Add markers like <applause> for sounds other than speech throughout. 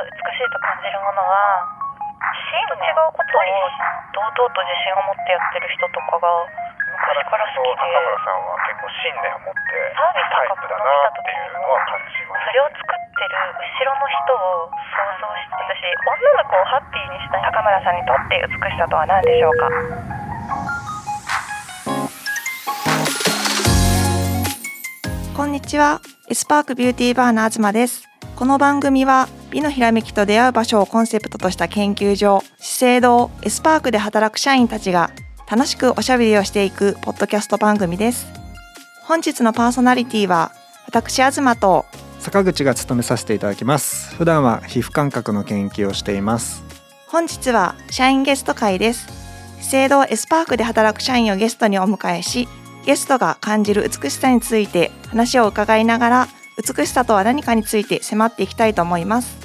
美しいと感じるものは芯と違うことを堂々と自信を持ってやってる人とかが昔から好きで高村さんは結構信念を持ってサービスタイとかプだなっていうのは感じますそれを作ってる後ろの人を想像してたし女の子をハッピーにしたい。高村さんにとって美しさとは何でしょうかこんにちは。エスパークビューティーバーの東です。この番組は美のひらめきと出会う場所をコンセプトとした研究所、資生堂エスパークで働く社員たちが楽しくおしゃべりをしていくポッドキャスト番組です。本日のパーソナリティは私東と坂口が務めさせていただきます普段は皮膚感覚の研究をしています本日は社員ゲスト回です。資生堂エスパークで働く社員をゲストにお迎えし、ゲストが感じる美しさについて話を伺いながら、美しさとは何かについて迫っていきたいと思います。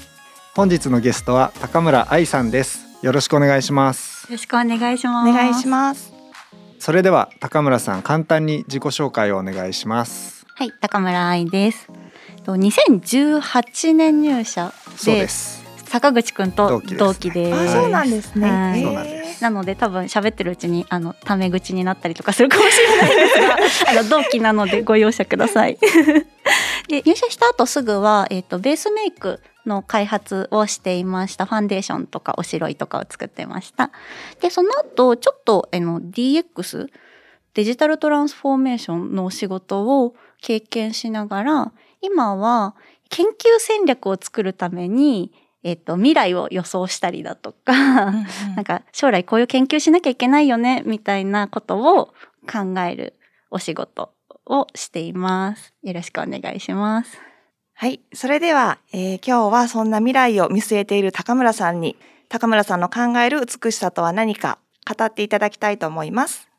本日のゲストは高村愛さんですよろしくお願いしますよろしくお願いします。お願いします。それでは高村さん簡単に自己紹介をお願いしますはい、高村愛です。と2018年入社そうでです坂口くんと同期です同期です。あ、そうなんですね。はいそうなんですなので多分喋ってるうちにあのタメ口になったりとかするかもしれないですが、<laughs> あの同期なのでご容赦ください。<laughs> で入社した後すぐはえっ、とベースメイクの開発をしていました。ファンデーションとかおしろいとかを作ってました。でその後ちょっとあの DX デジタルトランスフォーメーションのお仕事を経験しながら今は研究戦略を作るために、えっと未来を予想したりだとか、<laughs> なんか将来こういう研究しなきゃいけないよねみたいなことを考えるお仕事をしています。よろしくお願いします。はい。それでは、えー今日はそんな未来を見据えている高村さんに、高村さんの考える美しさとは何か語っていただきたいと思います。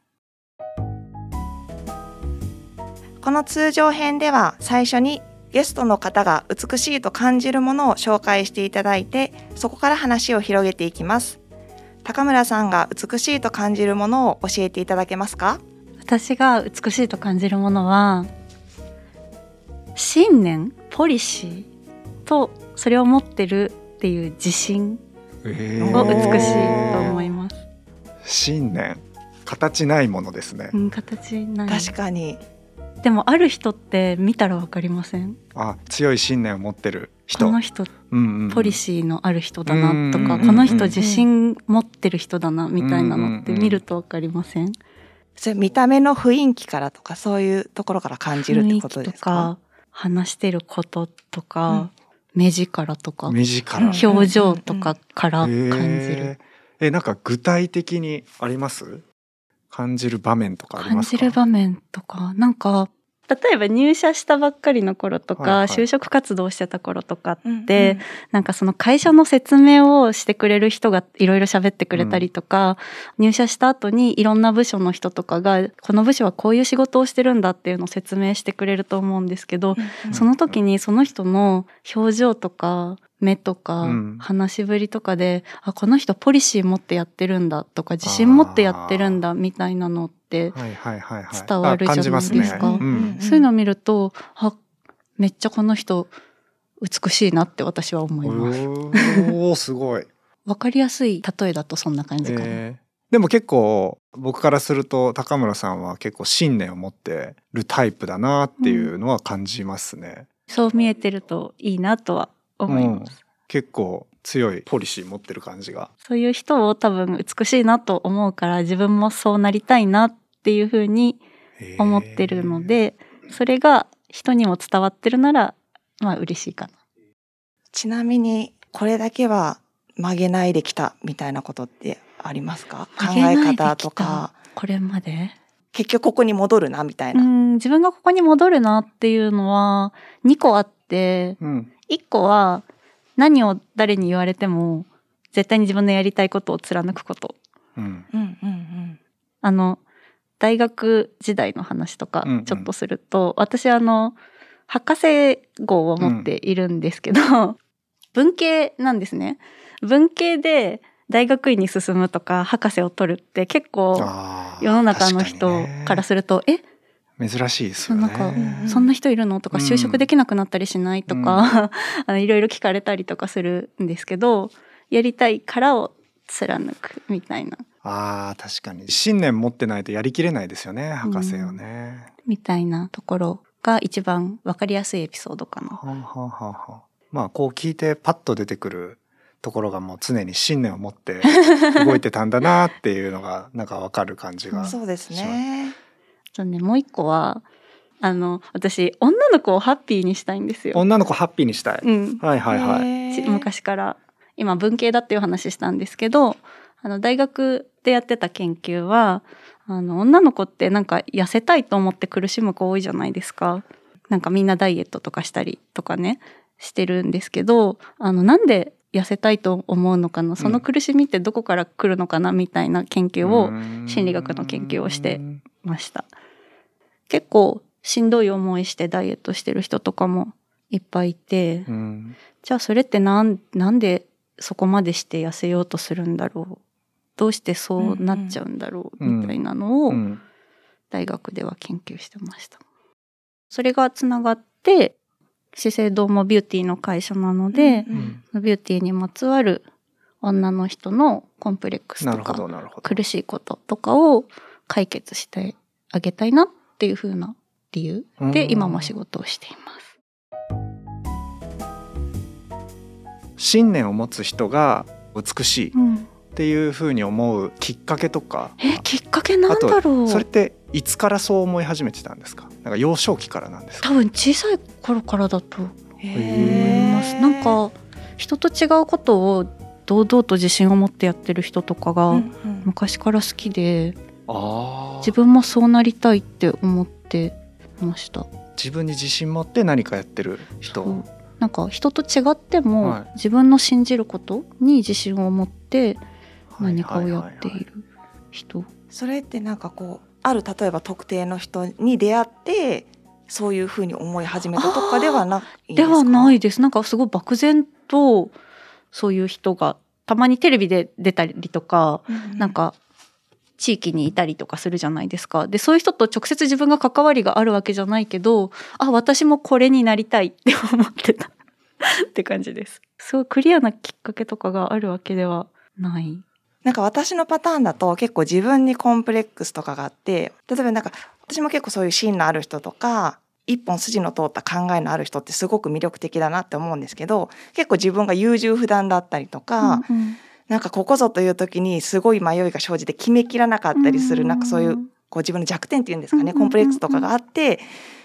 この通常編では最初にゲストの方が美しいと感じるものを紹介していただいて、そこから話を広げていきます。高村さんが美しいと感じるものを教えていただけますか？私が美しいと感じるものは信念ポリシーとそれを持ってるっていう自信えを美しいと思います。信念。形ないものですね。うん、形ない。確かに。でもある人って見たらわかりません？あ強い信念を持ってる人。この人うんうんうん。ポリシーのある人だなとか、うんこの人自信持ってる人だなみたいなのって見るとわかりません、それ見た目の雰囲気からとかそういうところから感じるってことですか雰囲気とか？話してることとか、目力とか目力うん表情とかから感じる、へー。えなんか具体的にあります？感じる場面とかあり感ますか？じる場面とかなんか例えば入社したばっかりの頃とか、はいはい。就職活動してた頃とかっうんて、なんかその会社の説明をしてくれる人がいろいろ喋ってくれたりとか、入社した後にいろんな部署の人とかがこの部署はこういう仕事をしてるんだっていうのを説明してくれると思うんですけど、うんその時にその人の表情とか目とかうん話しぶりとかで、あこの人ポリシー持ってやってるんだとか自信持ってやってるんだみたいなのってはいはいはいはい。伝わるじゃないですか。そういうのを見るとあめっちゃこの人美しいなって私は思います。おーすごい、わかりやすい例えだとそんな感じかな。えー。でも結構僕からすると高村さんは結構信念を持ってるタイプだなっていうのは感じますね、そう見えてるといいなとは思います。結構強いポリシー持ってる感じが。そういう人を多分美しいなと思うから自分もそうなりたいなっていうふうに思ってるので、それが人にも伝わってるならまあ嬉しいかな。ちなみにこれだけは曲げないできたみたいなことってありますか？考え方とか。これまで？結局ここに戻るなみたいうな、ん自分がここに戻るなっていうのは2個あってうん。1個は何を誰に言われても絶対に自分のやりたいことを貫くこと。うん。うんうんうん。あの大学時代の話とかうんうん。ちょっとすると、私あの博士号を持っているんですけど、文系なんですね。文系で大学院に進むとか博士を取るって結構世の中の人確からすると、え珍しいですよそうなんかね。そんな人いるの？とかうん就職できなくなったりしないとか、<laughs> あのいろいろ聞かれたりとかするんですけどやりたいからを貫くみたいなああ確かに信念持ってないとやりきれないですよね博士よね。みたいなところが一番わかりやすいエピソードかな。はあはあはあはあまあこう聞いてパッと出てくるところがもう常に信念を持って動いてたんだなっていうのがなんかわかる感じが。そうですね。とねもう一個はあの私女の子をハッピーにしたいんですよ。女の子ハッピーにしたい。うん、はいはいはい。昔から今文系だっていう話したんですけどあの大学でやってた研究はあの女の子ってなんか痩せたいと思って苦しむ子多いじゃないですか。なんかみんなダイエットとかしたりとかねしてるんですけどあのなんで痩せたいと思うのかなその苦しみってどこから来るのかなみたいな研究を心理学の研究をしてました。結構しんどい思いしてダイエットしてる人とかもいっぱいいて、うん。じゃあそれってなんなんでそこまでして痩せようとするんだろう？どうしてそうなっちゃうんだろう、うんみたいなのをうん。大学では研究してました。それがつながって資生堂もビューティーの会社なので、うんビューティーにまつわる女の人のコンプレックスとか。苦しいこととかを解決してあげたいなっていう風な理由でうん今も仕事をしています。信念を持つ人が美しいっうん、ていうふうに思うきっかけとか。えきっかけなんだろうそれっていつからそう思い始めてたんですか？なんか幼少期からなんですか？多分小さい頃からだとへ思いーます。なんか人と違うことを堂々と自信を持ってやってる人とかがうんうん昔から好きでああ。自分もそうなりたいって思ってました。自分に自信持って何かやってる人。なんか人と違っても、はい自分の信じることに自信を持って何かをやっていはいはいはいはいる人。それってなんかこうある例えば特定の人に出会ってそういうふうに思い始めたとかではないではないいです。なんかすごい漠然とそういう人がたまにテレビで出たりとか、なんか地域にいたりとかするじゃないですか。でそういう人と直接自分が関わりがあるわけじゃないけどあ私もこれになりたいって思ってた <laughs> って感じです。すごいクリアなきっかけとかがあるわけではない。なんか私のパターンだと結構自分にコンプレックスとかがあって例えばなんか私も結構そういう芯のある人とか一本筋の通った考えのある人ってすごく魅力的だなって思うんですけど結構自分が優柔不断だったりとか、うんうんなんかここぞという時にすごい迷いが生じて決めきらなかったりする、うん。なんかそういうこう自分の弱点っていうんですかね、コンプレックスとかがあって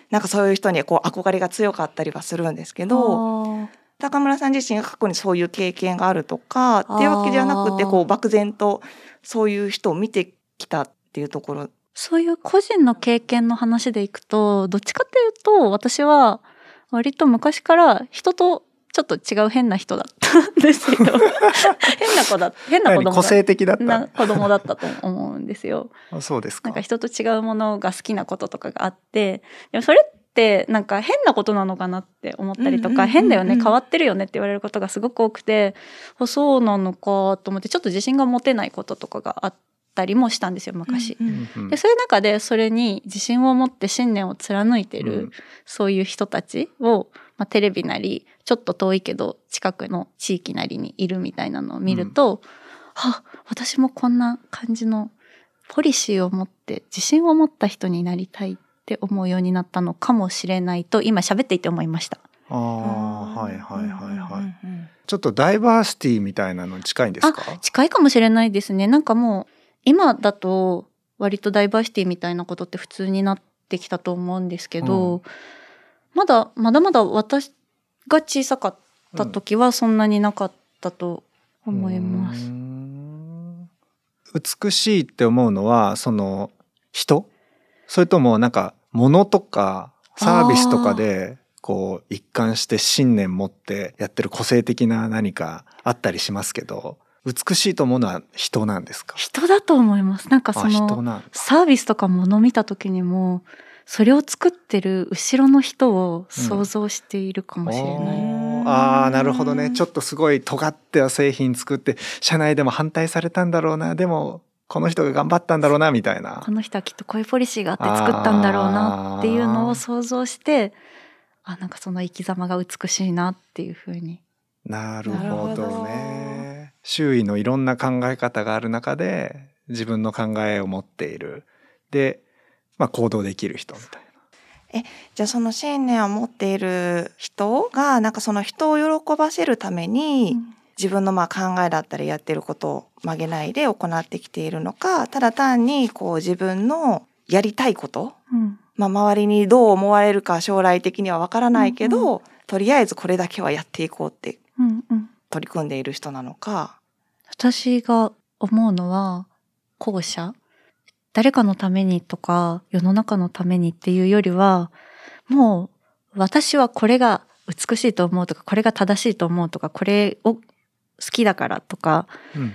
なんかそういう人にこう憧れが強かったりはするんですけど高村さん自身が過去にそういう経験があるとかっていうわけではなくてこう漠然とそういう人を見てきたっていうところ。そういう個人の経験の話でいくとどっちかっていうと私は割と昔から人とちょっと違う変な人だったんですよ。<laughs> 変な子だ変な子供個性的だった？な子供だったと思うんですよ。あそうですか。なんか人と違うものが好きなこととかがあってでもそれってなんか変なことなのかなって思ったりとか、変だよね変わってるよねって言われることがすごく多くてあそうなのかと思ってちょっと自信が持てないこととかがあったりもしたんですよ昔。うんうんうんでそういう中でそれに自信を持って信念を貫いてる、うん。そういう人たちを、まあ、テレビなりちょっと遠いけど近くの地域なりにいるみたいなのを見ると、あ私もこんな感じのポリシーを持って自信を持った人になりたいって思うようになったのかもしれないと今喋っていて思いました。ああはいはいはいはい、うんうんちょっとダイバーシティみたいなのに近いんですか？あ近いかもしれないですね。なんかもう今だと割とダイバーシティみたいなことって普通になってきたと思うんですけど、うんまだまだまだ私が小さかった時はそんなになかったと思います。ん。美しいって思うのはその人？それともなんか物とかサービスとかでこう一貫して信念持ってやってる個性的な何かあったりしますけど美しいと思うのは人なんですか？人だと思います。なんかそのサービスとか物見た時にもそれを作ってる後ろの人を想像しているかもしれない。おーあーなるほどね。ちょっとすごい尖って製品作って社内でも反対されたんだろうな。でもこの人が頑張ったんだろうなみたいな。この人はきっとこういうポリシーがあって作ったんだろうなっていうのを想像してあなんかその生き様が美しいなっていうふうに。なるほどね。周囲のいろんな考え方がある中で自分の考えを持っている。で、まあ、行動できる人みたいじゃあその信念を持っている人がなんかその人を喜ばせるために、自分のまあ考えだったりやってることを曲げないで行ってきているのかただ単にこう自分のやりたいこと、うん。まあ、周りにどう思われるか将来的にはわからないけど、うん。とりあえずこれだけはやっていこうってうんうん。取り組んでいる人なのか。私が思うのは後者誰かのためにとか世の中のためにっていうよりはもう私はこれが美しいと思うとかこれが正しいと思うとかこれを好きだからとかな。うん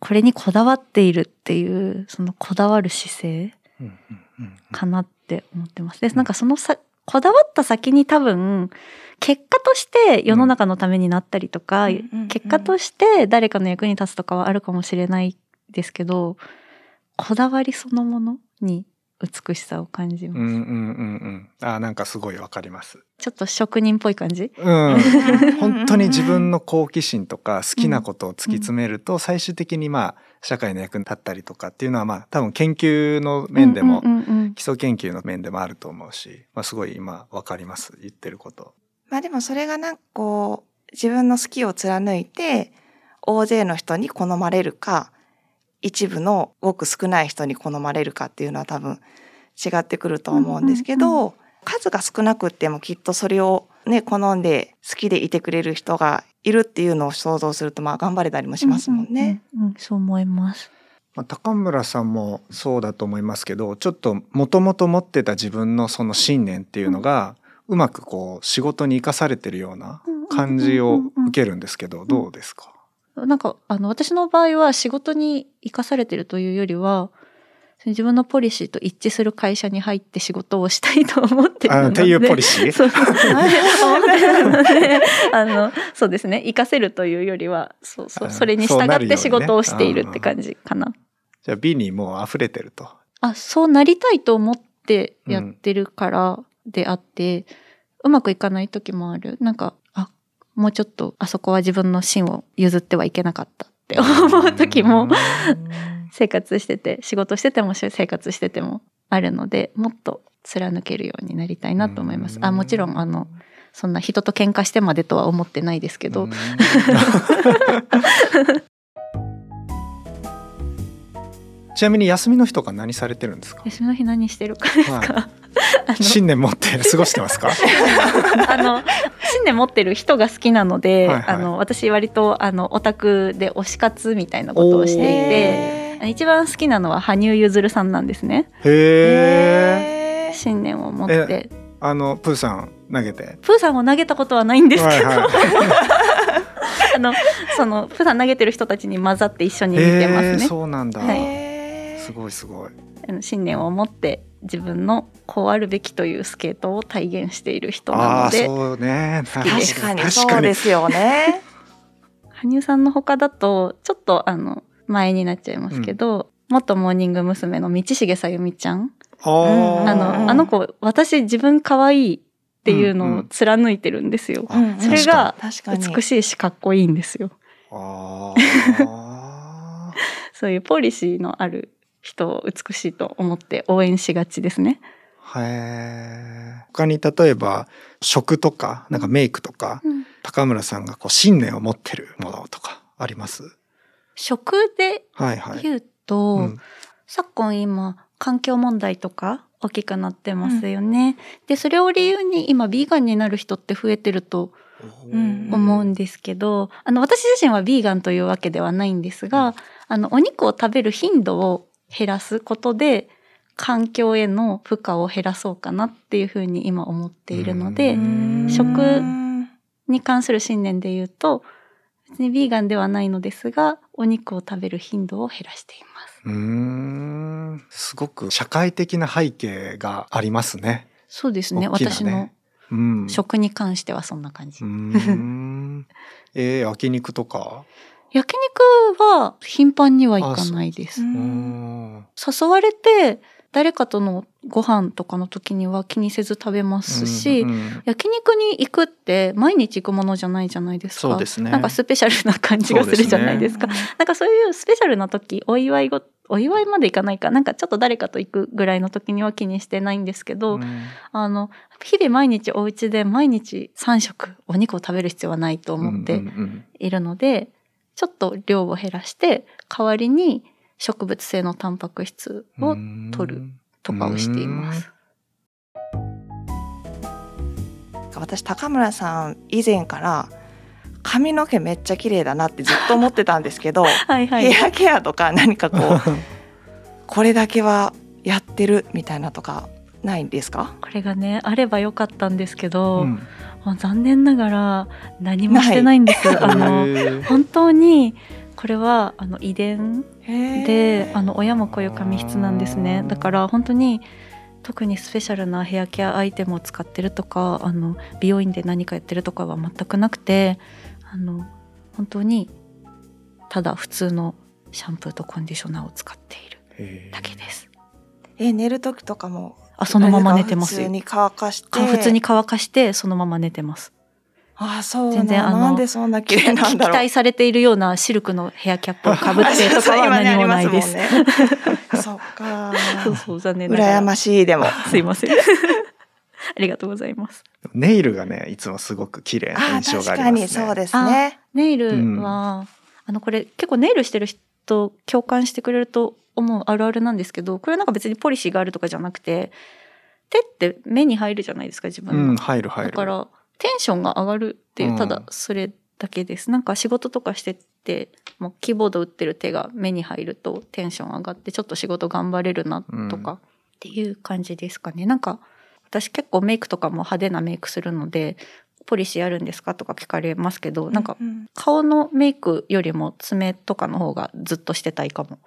これにこだわっているっていうそのこだわる姿勢かなって思ってます。でなんかそのさこだわった先に多分結果として世の中のためになったりとか、うん結果として誰かの役に立つとかはあるかもしれないですけどこだわりそのものに美しさを感じます。うんうんうんうんあなんかすごいわかります。ちょっと職人っぽい感じ？うん、<laughs> 本当に自分の好奇心とか好きなことを突き詰めると最終的にまあ社会の役に立ったりとかっていうのはまあ多分研究の面でも基礎研究の面でもあると思うし、まあ、すごい今わかります言ってること。まあでもそれがなんかこう自分の好きを貫いて大勢の人に好まれるか一部のごく少ない人に好まれるかっていうのは多分違ってくると思うんですけど、うんうん数が少なくってもきっとそれをね好んで好きでいてくれる人がいるっていうのを想像するとまあ頑張れたりもしますもんね。うんうんうんそう思います。まあ、高村さんもそうだと思いますけどちょっともともと持ってた自分のその信念っていうのが、うまくこう仕事に生かされてるような感じを受けるんですけどどうですか、なんかあの私の場合は仕事に生かされてるというよりは自分のポリシーと一致する会社に入って仕事をしたいと思ってるので。あっていうポリシー？<laughs> そう。そうそう思ってるのであのそうですね。生かせるというよりはそうそうあそれに従って仕事をしているって感じかな。じゃあ美にもう溢れてると。あそうなりたいと思ってやってるからであって、うまくいかない時もある。なんかあもうちょっとあそこは自分の芯を譲ってはいけなかったって思う時も生活してて仕事してても生活しててもあるのでもっと貫けるようになりたいなと思います。あもちろんあのそんな人と喧嘩してまでとは思ってないですけど、ちなみに休みの日とか何されてるんですか？休みの日何してるかですか、は <laughs> あの信念持って過ごしてますか？<laughs> あの信念持ってる人が好きなので、はいはい。あの私割とあのオタクで推し活みたいなことをしていて一番好きなのは羽生結弦さんなんですね。へえ。信念を持って。あのプーさん投げて？プーさんを投げたことはないんですけど、はいは <laughs> あのそのプーさん投げてる人たちに混ざって一緒に見てますね、そうなんだ。はいすごいすごい。あの信念を持って自分のこうあるべきというスケートを体現している人なああーのでそうね。きです。確かに。そうですよね。羽生さんの他だとちょっとあの前になっちゃいますけど、元モーニング娘。の道重さゆみちゃん。あうんあーのあの子私自分可愛いっていうのを貫いてるんですよ、うんそれが確かに。美しいしかっこいいんですよ。<laughs> そういうポリシーのある人を美しいと思って応援しがちですね。へえ。他に例えば食とかなんかメイクとか、うん。高村さんがこう信念を持ってるものとかあります？食ではいはい。言うと、うん。昨今今環境問題とか大きくなってますよね、でそれを理由に今ビーガンになる人って増えてるとうん思うんですけど、あの私自身はビーガンというわけではないんですが、あのお肉を食べる頻度を減らすことで環境への負荷を減らそうかなっていうふうに今思っているので、うん食に関する信念で言うと別にビーガンではないのですがお肉を食べる頻度を減らしています。うーんすごく社会的な背景がありますね。そうですね大きな私のうん、食に関してはそんな感じ。うーん。えー、焼肉とか？焼肉は頻繁には行かないです。う。う。んん誘われて誰かとのご飯とかの時には気にせず食べますし、うんうん焼肉に行くって毎日行くものじゃないじゃないですか。そうですね。なんかスペシャルな感じがするじゃないですか。<laughs> なんかそういうスペシャルな時、お祝いご、お祝いまで行かないか、な。んかちょっと誰かと行くぐらいの時には気にしてないんですけど、うん。あの、日々毎日お家で毎日3食お肉を食べる必要はないと思ってうんうん。いるので、ちょっと量を減らして、代わりに植物性のタンパク質をうん取るとかをしています。私高村さん以前から髪の毛めっちゃ綺麗だなってずっと思ってたんですけど、<laughs> はいはい。ヘアケアとか何かこう <laughs> これだけはやってるみたいなとかないんですか？これがね、あればよかったんですけど、うん。残念ながら何もしてないんです。あの、本当にこれはあの遺伝であの親もこういう髪質なんですね。だから本当に特にスペシャルなヘアケアアイテムを使ってるとかあの美容院で何かやってるとかは全くなくてあの本当にただ普通のシャンプーとコンディショナーを使っているだけです。え寝る時とかもあそのまま寝てますよ。普通に乾かして。か普通に乾かしてそのまま寝てます。あそう全然あのなんでそんな綺麗なん期だろう。待されているようなシルクのヘアキャップをかぶってとかは <laughs> 何もないです。今ね。そっか <laughs> そうそう残念な羨ましいでも。すいません。<laughs> ありがとうございます。ネイルがねいつもすごく綺麗なあ印象がありますねにそうですねネイルは、あのこれ結構ネイルしてる人共感してくれると思うあるあるなんですけどこれなんか別にポリシーがあるとかじゃなくて手って目に入るじゃないですか自分の、うん入る入る。だからテンションが上がるっていううん。ただそれだけです、なんか仕事とかしててもうキーボード打ってる手が目に入るとテンション上がってちょっと仕事頑張れるなとかっていう感じですかね、なんか私結構メイクとかも派手なメイクするのでポリシーあるんですかとか聞かれますけどなんかうん。顔のメイクよりも爪とかの方がずっとしてたいかも。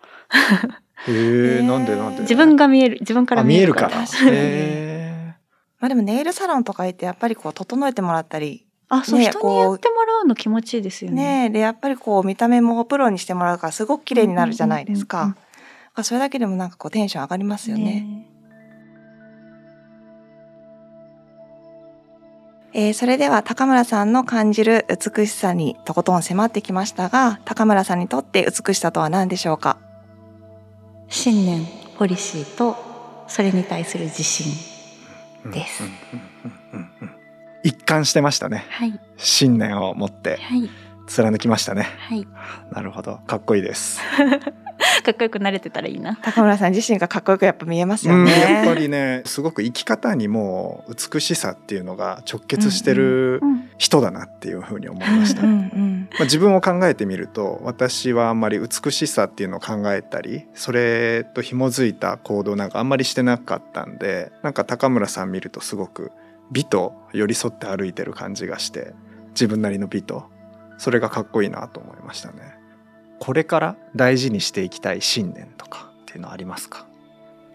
へえなんでなんで？自分が見える自分からあ見見えるから。えるか。らへまあでもネイルサロンとか行ってやっぱりこう整えてもらったりあそう、ね人にやってもらうの気持ちいいですよね。ねでやっぱりこう見た目もプロにしてもらうからすごく綺麗になるじゃないですか。それだけでもなんかこうテンション上がりますよね。ねえーそれでは高村さんの感じる美しさにとことん迫ってきましたが、高村さんにとって美しさとは何でしょうか？信念ポリシーとそれに対する自信ーです。一貫してましたね。はい。信念を持って。はい貫きましたね。はい。なるほど。かっこいいです。<laughs> かっこよくなれてたらいいな。高村さん自身がかっこよくやっぱ見えますようん、やっぱね。りねすごく生き方にも美しさっていうのが直結してるうん人だなっていうふうに思いました、うんうん。まあ、自分を考えてみると私はあんまり美しさっていうのを考えたりそれと紐づいた行動なんかあんまりしてなかったんでなんか高村さん見るとすごく美と寄り添って歩いてる感じがして自分なりの美とそれがかっこいいなと思いましたね。これから大事にしていきたい信念とかっていうのはありますか？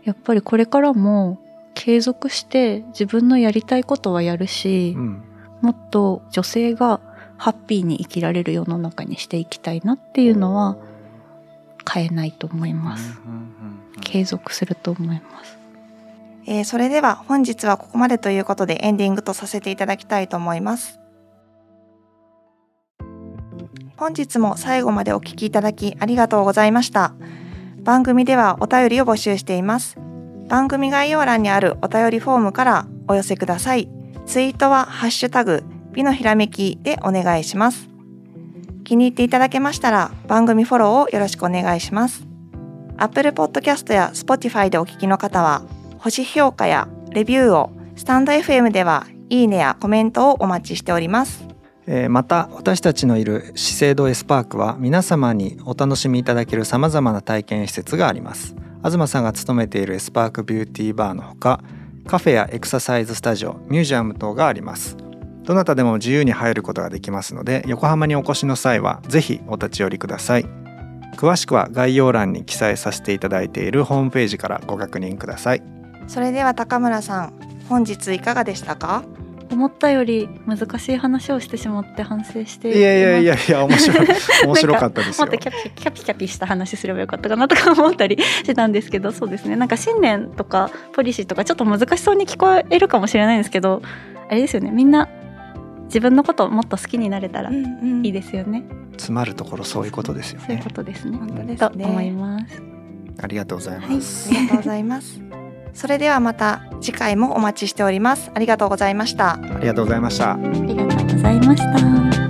やっぱりこれからも継続して自分のやりたいことはやるし、うんもっと女性がハッピーに生きられる世の中にしていきたいなっていうのは変えないと思います。継続すると思います。えーそれでは本日はここまでということでエンディングとさせていただきたいと思います。本日も最後までお聞きいただきありがとうございました。番組ではお便りを募集しています。番組概要欄にあるお便りフォームからお寄せください。ツイートはハッシュタグ美のひらめきでお願いします。気に入っていただけましたら番組フォローをよろしくお願いします。Apple Podcast や Spotify でお聞きの方は星評価やレビューをスタンド FM ではいいねやコメントをお待ちしております。また私たちのいる資生堂エスパークは皆様にお楽しみいただけるさまざまな体験施設があります。東さんが勤めているエスパークビューティーバーのほかカフェやエクササイズスタジオミュージアム等があります。どなたでも自由に入ることができますので横浜にお越しの際はぜひお立ち寄りください。詳しくは概要欄に記載させていただいているホームページからご確認ください。それでは高村さん、本日いかがでしたか？思ったより難しい話をしてしまって反省していやいやいややいや面白い。<laughs> 面白かったですよ。もっとキャピキャピキャピした話すればよかったかなとか思ったりしてたんですけどそうですね。なんか信念とかポリシーとかちょっと難しそうに聞こえるかもしれないんですけどあれですよね。みんな自分のことをもっと好きになれたらいいですよね、詰まるところそういうことですよね。そういうことですね。本当ですとね思います。ありがとうございはい、ます、ありがとうございます。それではまた次回もお待ちしております。ありがとうございました。ありがとうございましたありがとうございました